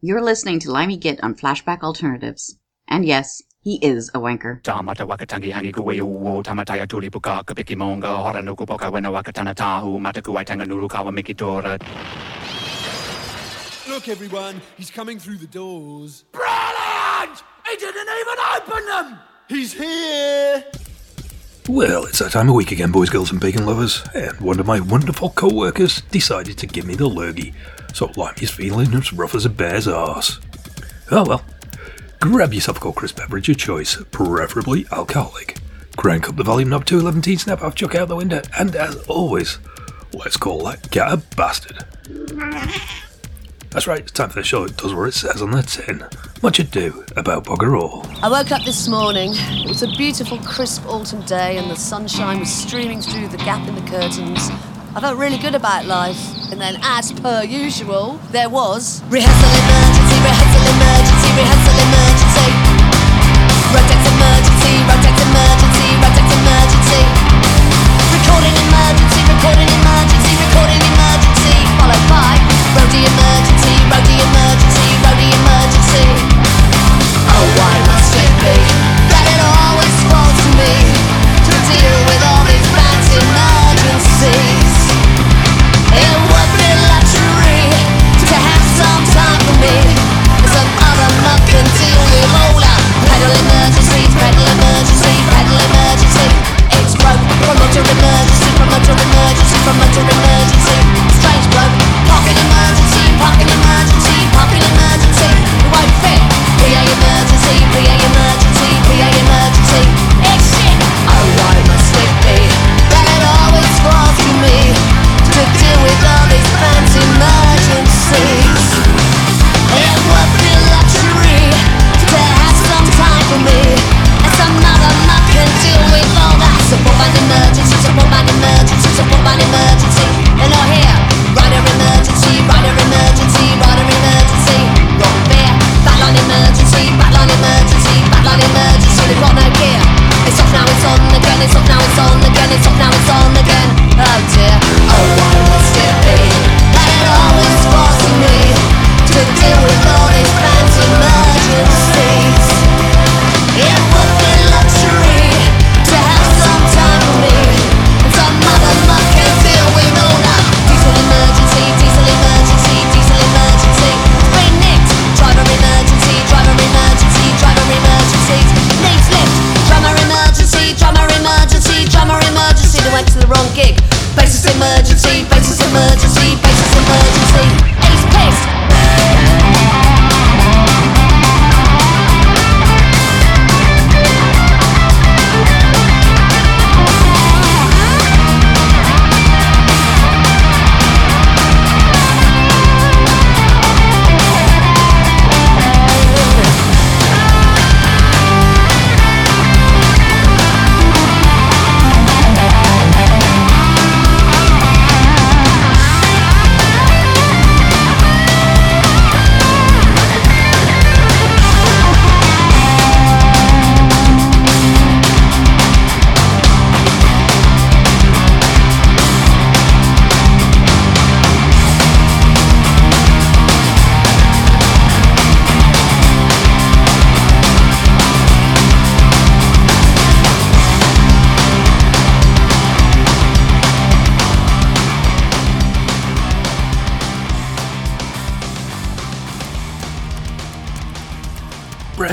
You're listening to Limey Git on Flashback Alternatives. And yes, he is a wanker. Tamata wakatangi hangi kuwe uo tamataya tuli puka kapiki monga hora nuku poka wena wakatana tahu mataku waitanga nuru kawa mikitora. Look, everyone, he's coming through the doors. Brilliant! He didn't even open them! He's here! Well, it's that time of week again, boys, girls, and bacon lovers, and one of my wonderful co workers decided to give me the lurgy, so Limey's feeling as rough as a bear's arse. Oh well. Grab yourself a cold crisp beverage of choice, preferably alcoholic. Crank up the volume knob to 11 teens, snap off, chuck out the window, and as always, let's call that cat a bastard. That's right, it's time for the show It does what it says on the tin. Much ado about bugger all. I woke up this morning. It was a beautiful, crisp autumn day, and the sunshine was streaming through the gap in the curtains. I felt really good about life. And then, as per usual, there was rehearsal emergency, rehearsal emergency, rehearsal emergency. Rotex emergency, rotex emergency, rotex emergency. Recording emergency, recording emergency, recording emergency. Followed by roadie emergency, roadie emergency, roadie emergency. Oh, why must it be that it always falls to me to deal with all these bad emergencies? Emergency, emergency. Paddle emergency. Strange broke, pocket emergency, pocket emergency,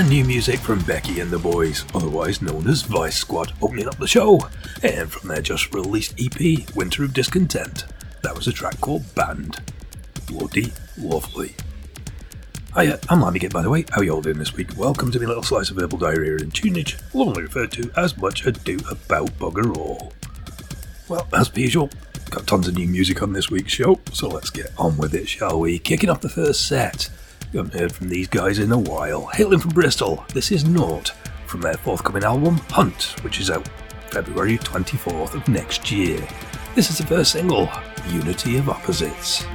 New music from Becky and the Boys, otherwise known as Vice Squad, opening up the show, and from their just released EP, Winter of Discontent. That was a track called Band. Bloody lovely. Hiya, I'm Limey by the way. How you all doing this week? Welcome to my little slice of verbal diarrhea and tunage, lovingly referred to as much ado about bugger all. Well, as per usual, got tons of new music on this week's show, so let's get on with it, shall we? Kicking off the first set. You haven't heard from these guys in a while. Hailing from Bristol, this is Naut from their forthcoming album Hunt, which is out February 24th of next year. This is the first single, Unity of Opposites.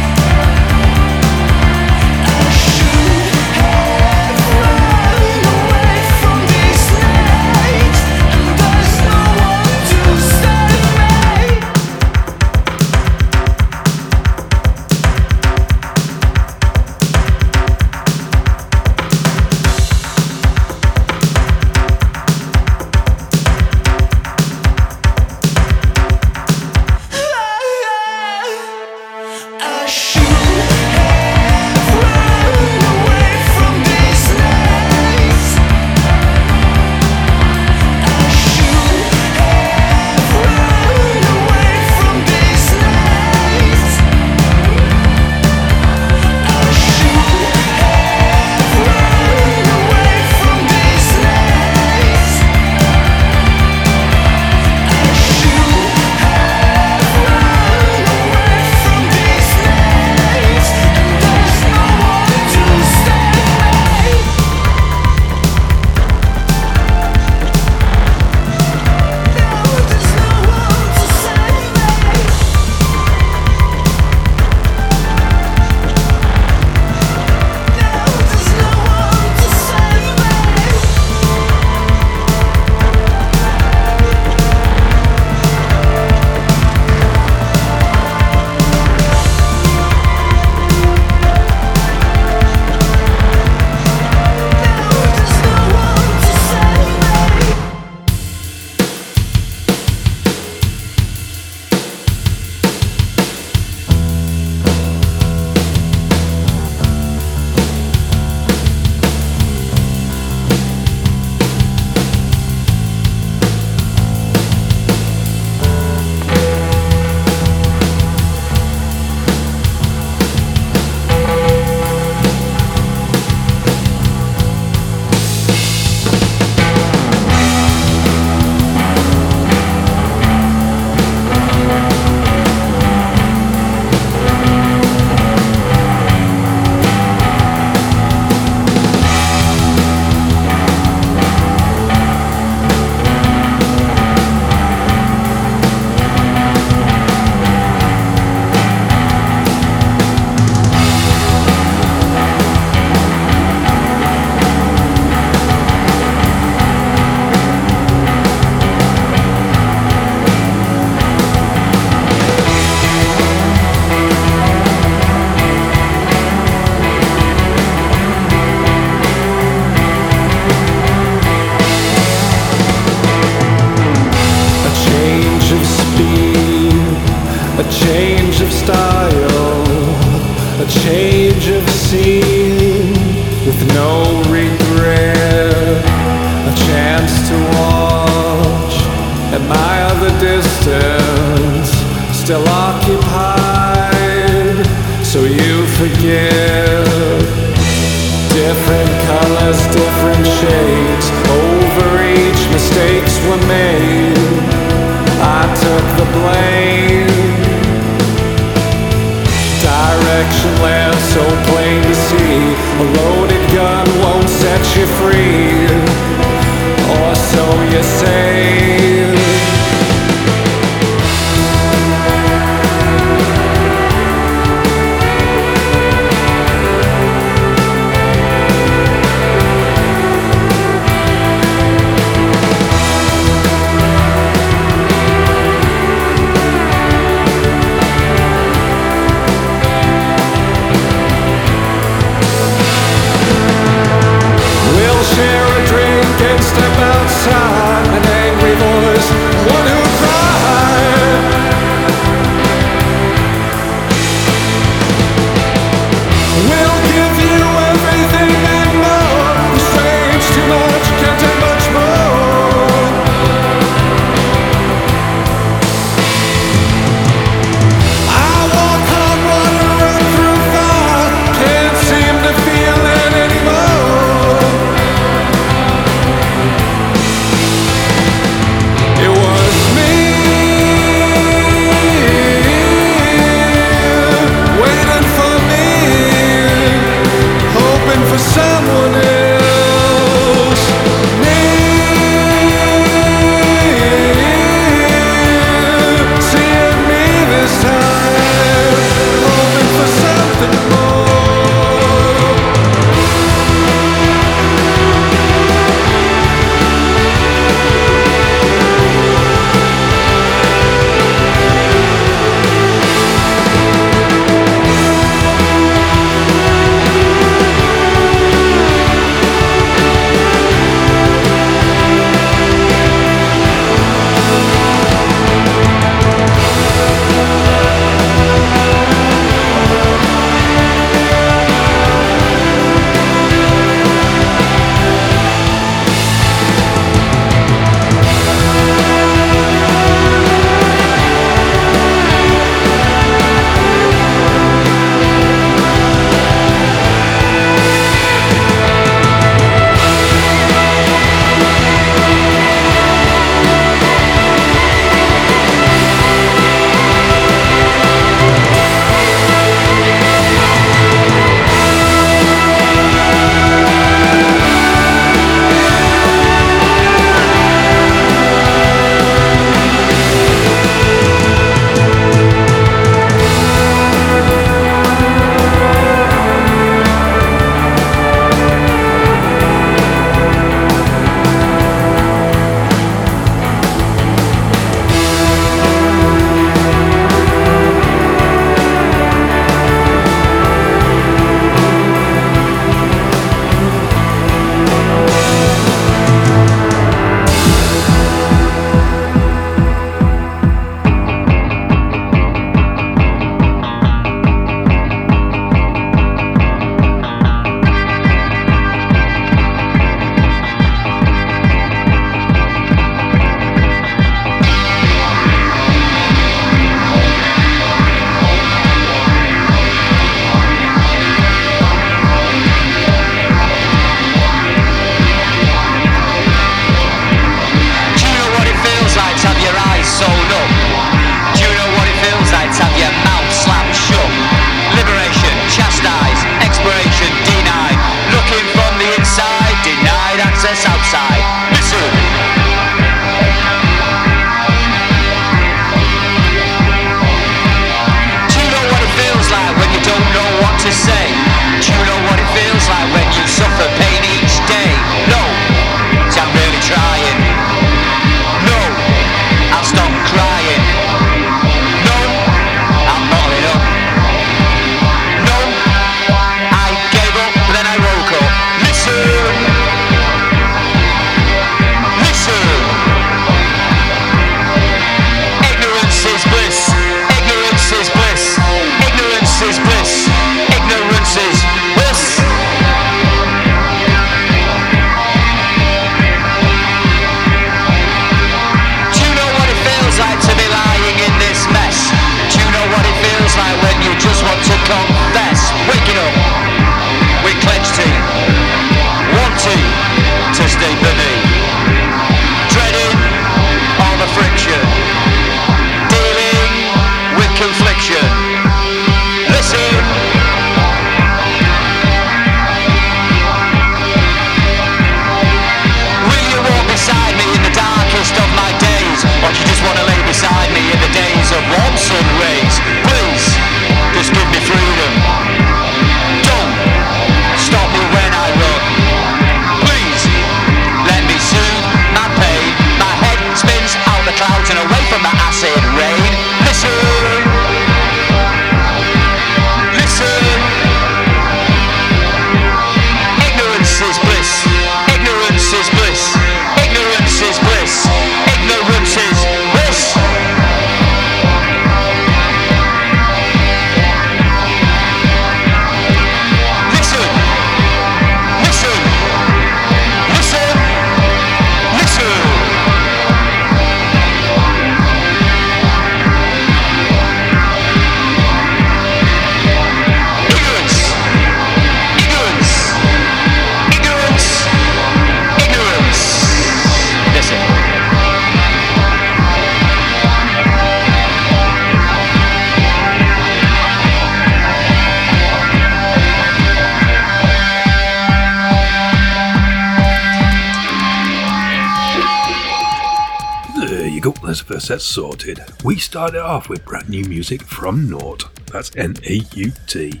That's sorted. We started off with brand new music from Naut, that's N A U T,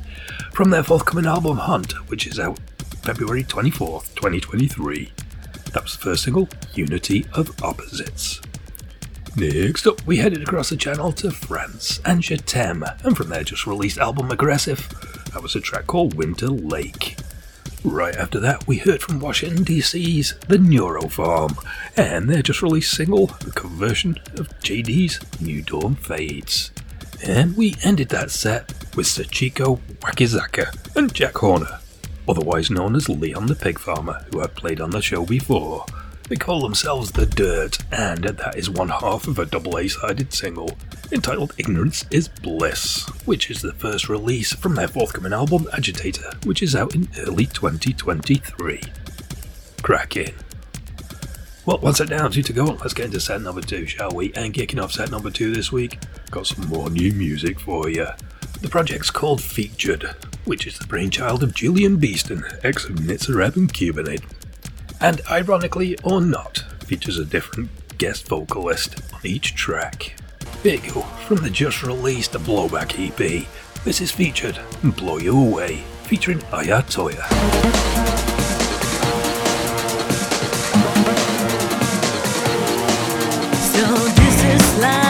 from their forthcoming album Hunt, which is out February 24th, 2023. That was the first single, Unity of Opposites. Next up, we headed across the channel to France and T'aime, and from their just released album Aggressive, that was a track called Winter Lake. Right after that, we heard from Washington DC's The Neuro Farm and their just released single, the Conversion of JD's New Dawn Fades. And we ended that set with Sachiko Wakizaka and Jack Horner, otherwise known as Leon the Pig Farmer, who have played on the show before. They call themselves The Dirt, and that is one half of a double A sided single entitled Ignorance is Bliss, which is the first release from their forthcoming album Agitator, which is out in early 2023. Cracking. Well, what's it down to to go? Let's get into set number two, shall we? And kicking off set number two this week, got some more new music for you. The project's called Featured, which is the brainchild of Julian Beeston, ex of Nitzer Ebb and Cubanate. And ironically or not, features a different guest vocalist on each track. Here you from the just released Blowback EP. This is featured Blow You Away, featuring I Ya Toyah. So this is life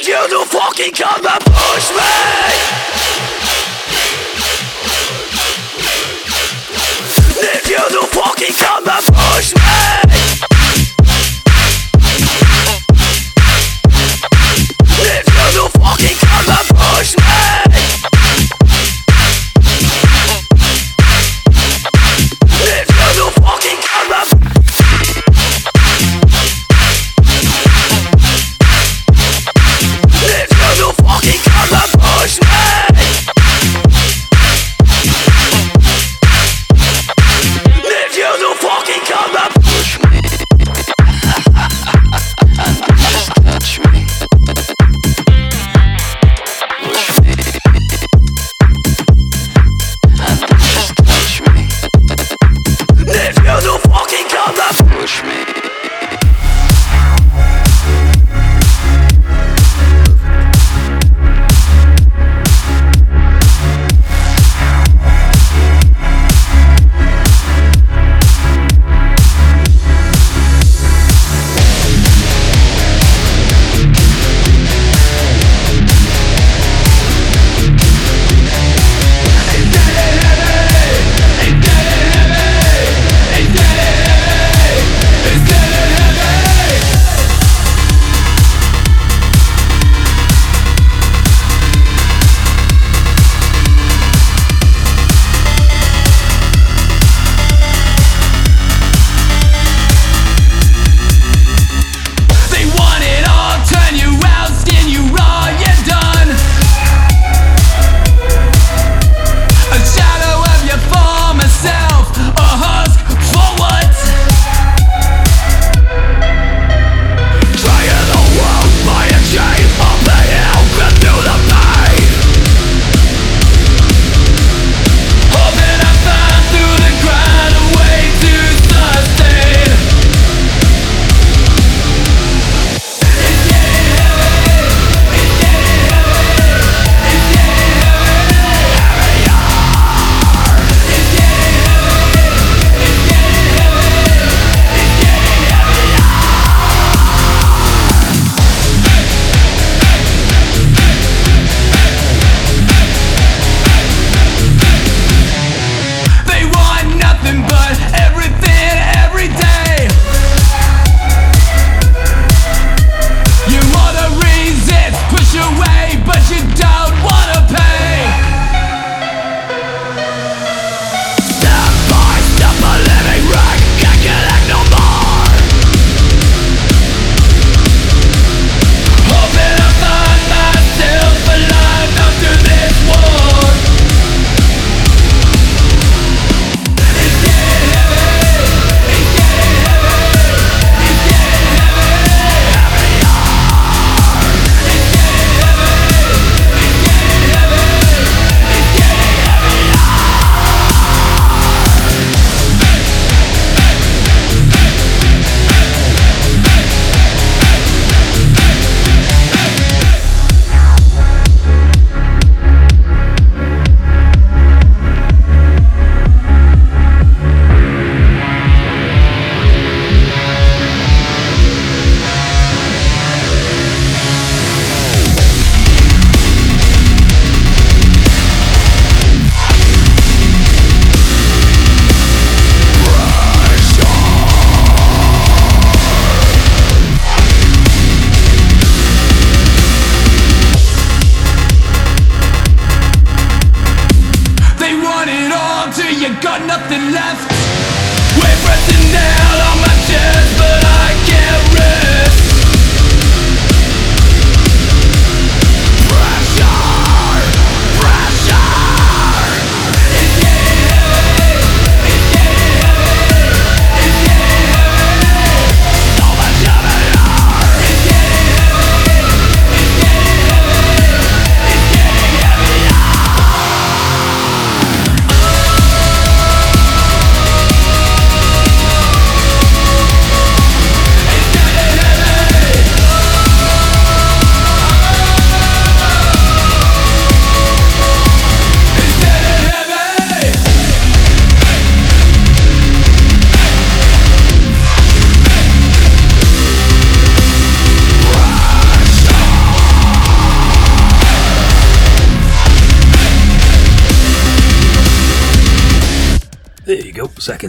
need you to fucking come and push me! Need you to fucking come and push me!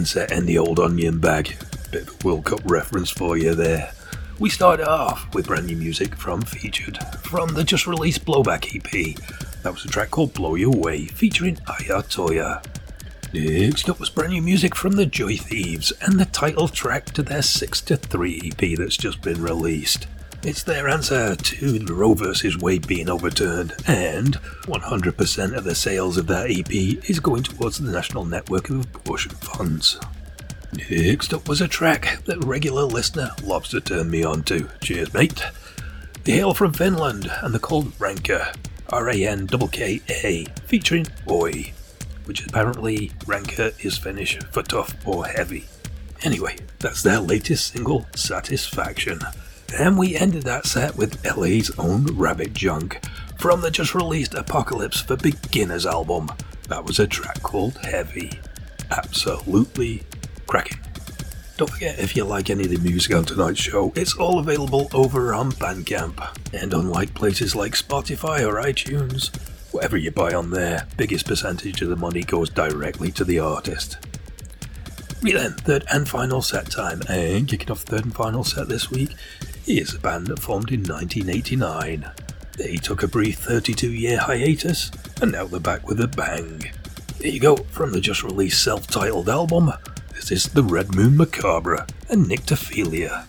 Set in the old onion bag. Bit of a World Cup reference for you there. We started off with brand new music from Featured from the just released Blowback EP. That was a track called Blow You Away featuring I Ya Toyah. Next up was brand new music from the Joy Thieves and the title track to their 6 to 3 EP that's just been released. It's their answer to the Roe vs. Wade being overturned, and 100% of the sales of that EP is going towards the National Network of Abortion Funds. Next up was a track that regular listener Lobster turned me on to. Cheers, mate. They hail from Finland and they're called Rankka, R A N K A, featuring Boy, which apparently Rankka is Finnish for tough or heavy. Anyway, that's their latest single, Satisfaction. And we ended that set with LA's own Rabbit Junk from the just released Apocalypse for Beginners album. That was a track called Heavy. Absolutely cracking. Don't forget, if you like any of the music on tonight's show, it's all available over on Bandcamp. And unlike places like Spotify or iTunes, whatever you buy on there, biggest percentage of the money goes directly to the artist. Right then, third and final set time, and kicking off the third and final set this week is a band that formed in 1989. They took a brief 32 year hiatus, and now they're back with a bang. There you go, from the just released self titled album, this is The Red Moon Macabre and Nyctophilia.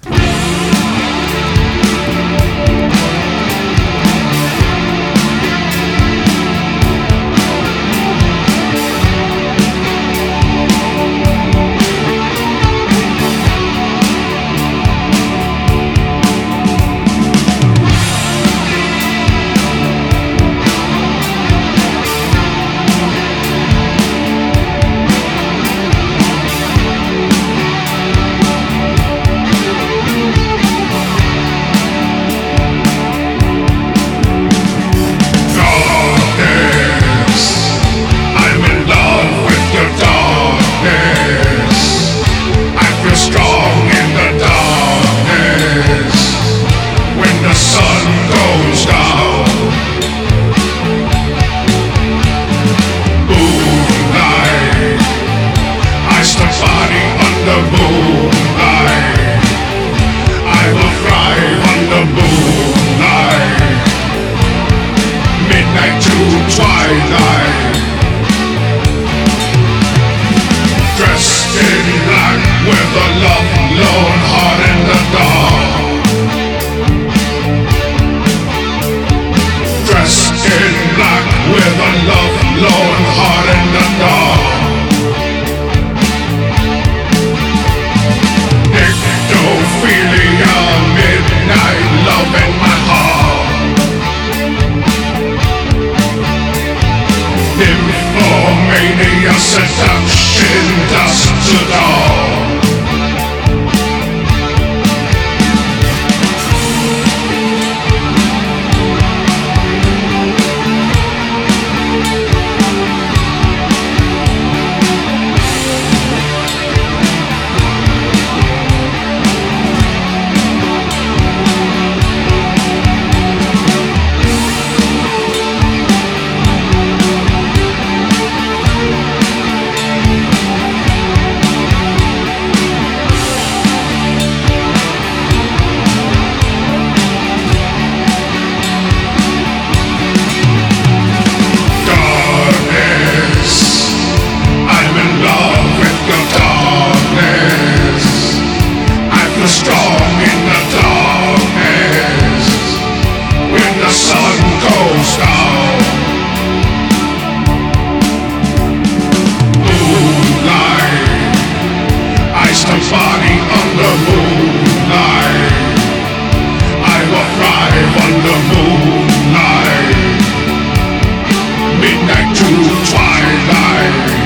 Body under moonlight. I will thrive under moonlight midnight to twilight.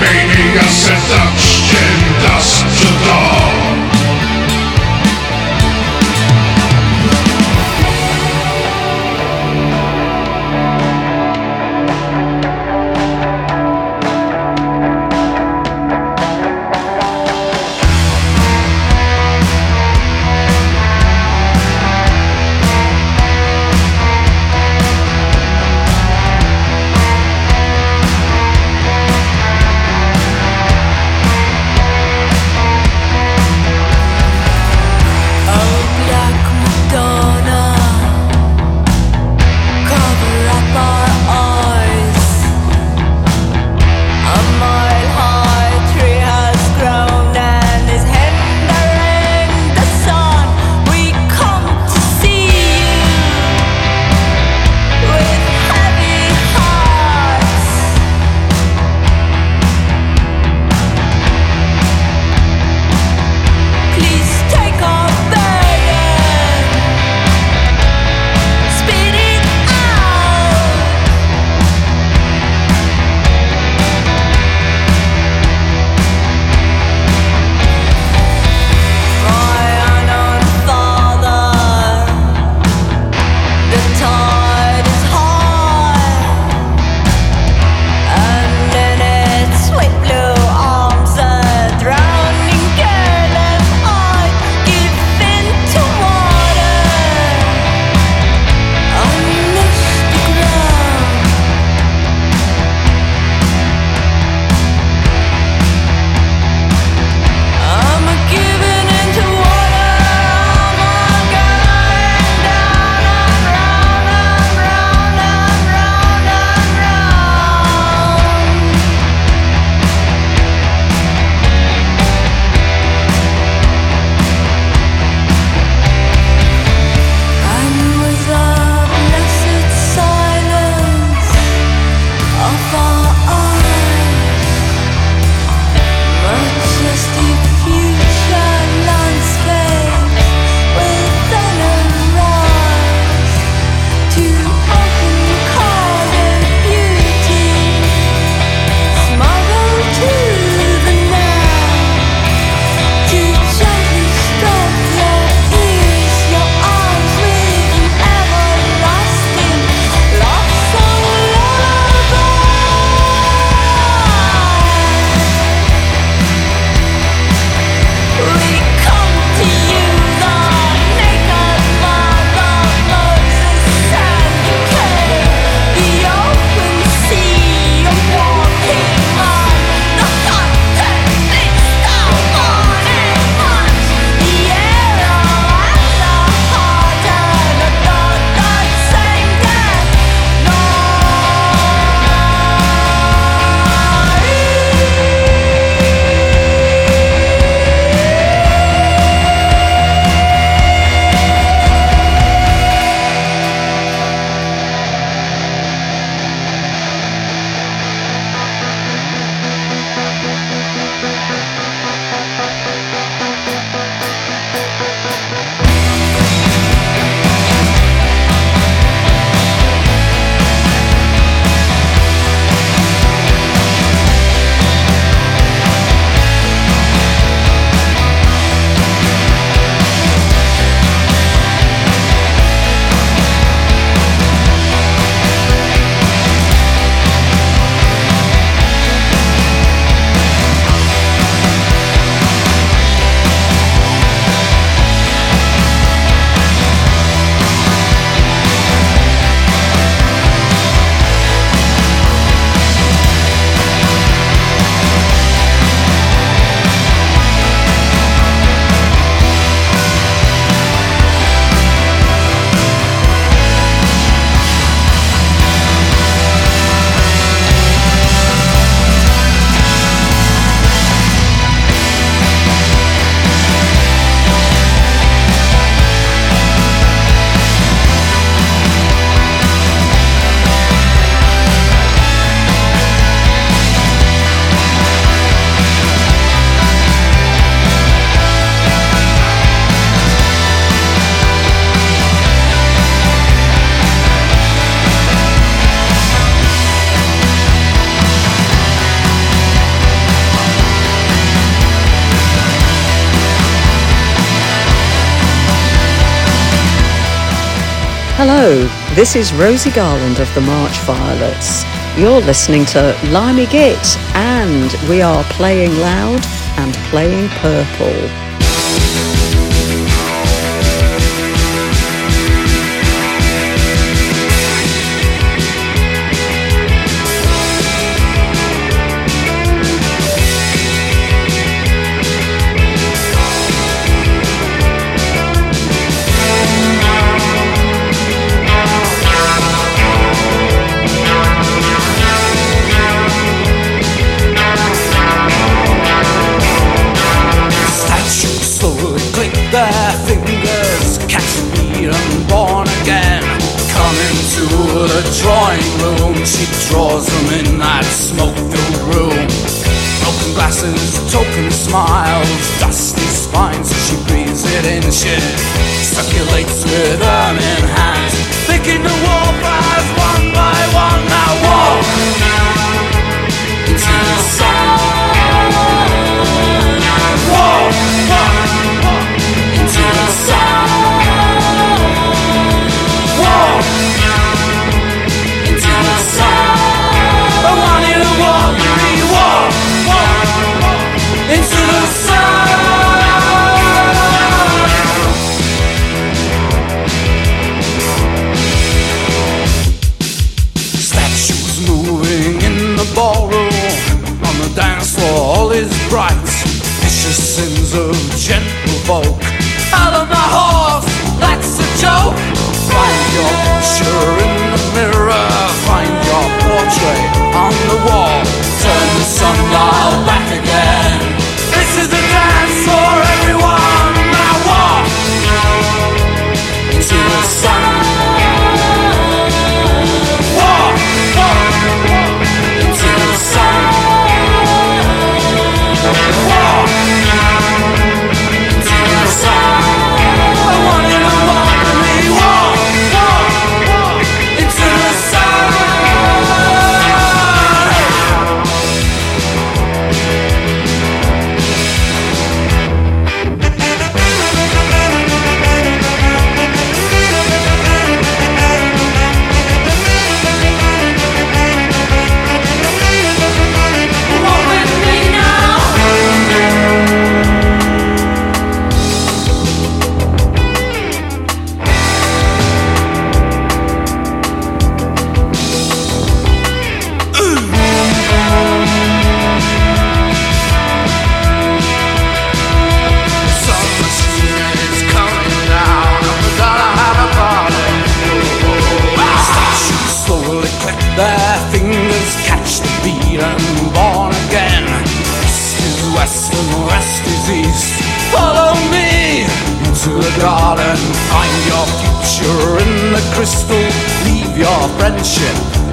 Mania, seduction, dust to dawn. This is Rosie Garland of the March Violets. You're listening to Limey Git, and we are playing loud and playing purple. folk. Out of my horse, that's a joke. Find your picture in the mirror, find your portrait on the wall. Turn the sunlight.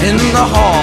in the hall.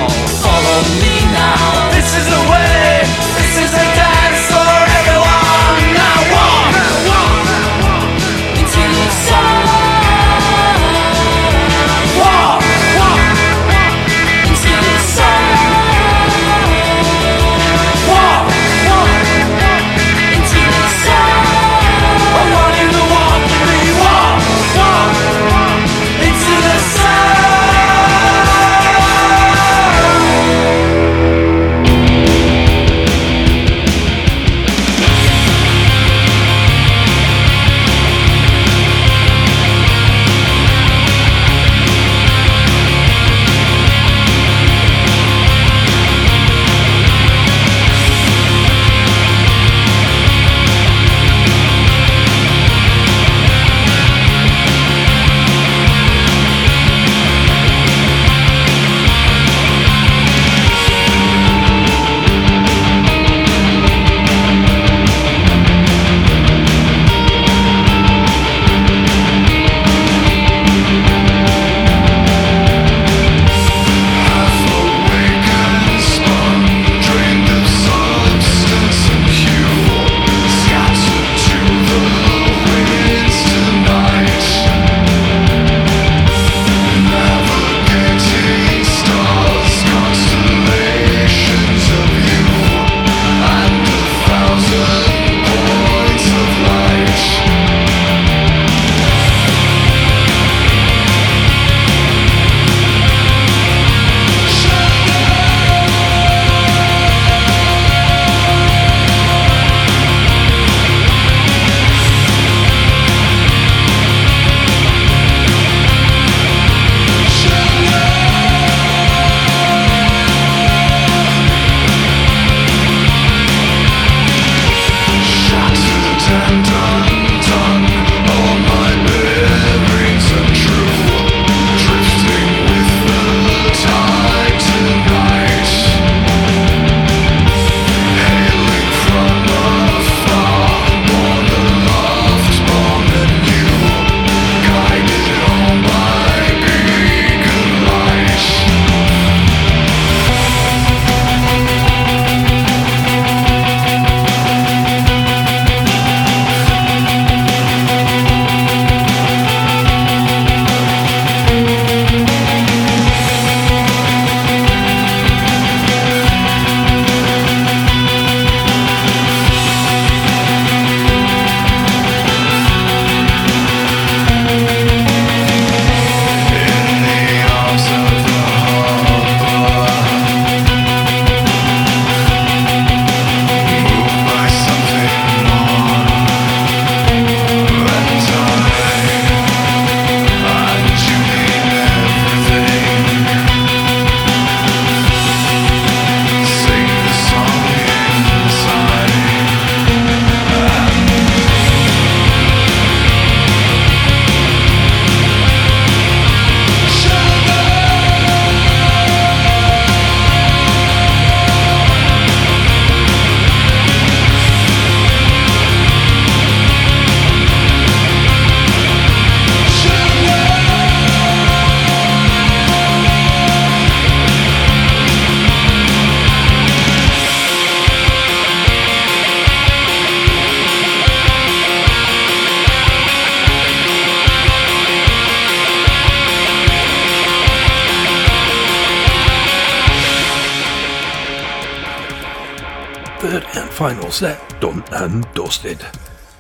Third and final set done and dusted.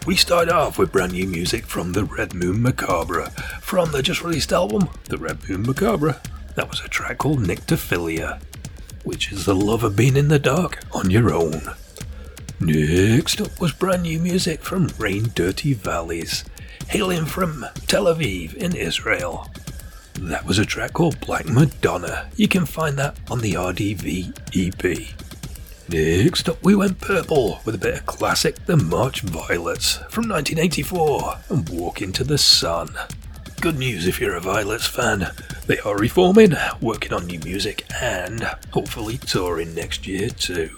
We start off with brand new music from the Red Moon Macabre. From the just released album, The Red Moon Macabre, that was a track called Nyctophilia, which is the love of being in the dark on your own. Next up was brand new music from Rain Dirty Valleys, hailing from Tel Aviv in Israel. That was a track called Black Madonna. You can find that on the RDV EP. Next up, we went purple with a bit of classic The March Violets from 1984 and Walk into the Sun. Good news if you're a Violets fan. They are reforming, working on new music, and hopefully touring next year too.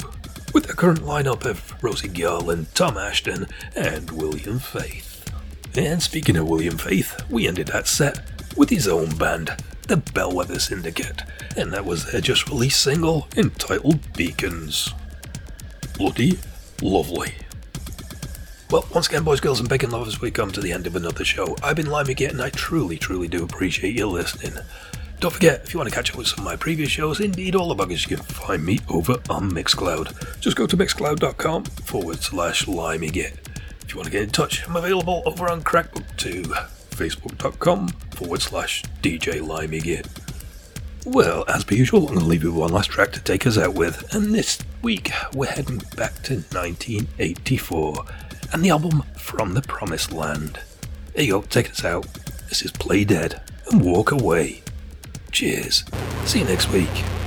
With the current lineup of Rosie Garland, Tom Ashton, and William Faith. And speaking of William Faith, we ended that set with his own band, the Bellwether Syndicate, and that was their just released single entitled Beacons. Bloody lovely. Well, once again, boys, girls, and bacon lovers, we come to the end of another show. I've been Limey Git, and I truly, truly do appreciate you listening. Don't forget, if you want to catch up with some of my previous shows, indeed all the buggers, you can find me over on Mixcloud. Just go to mixcloud.com forward slash limeygit. If you want to get in touch, I'm available over on Crackbook too. Facebook.com forward slash DJ. Well, as per usual, I'm going to leave you with one last track to take us out with, and this week we're heading back to 1984 and the album From the Promised Land. There you go, take us out. This is Play Dead and Walk Away. Cheers. See you next week.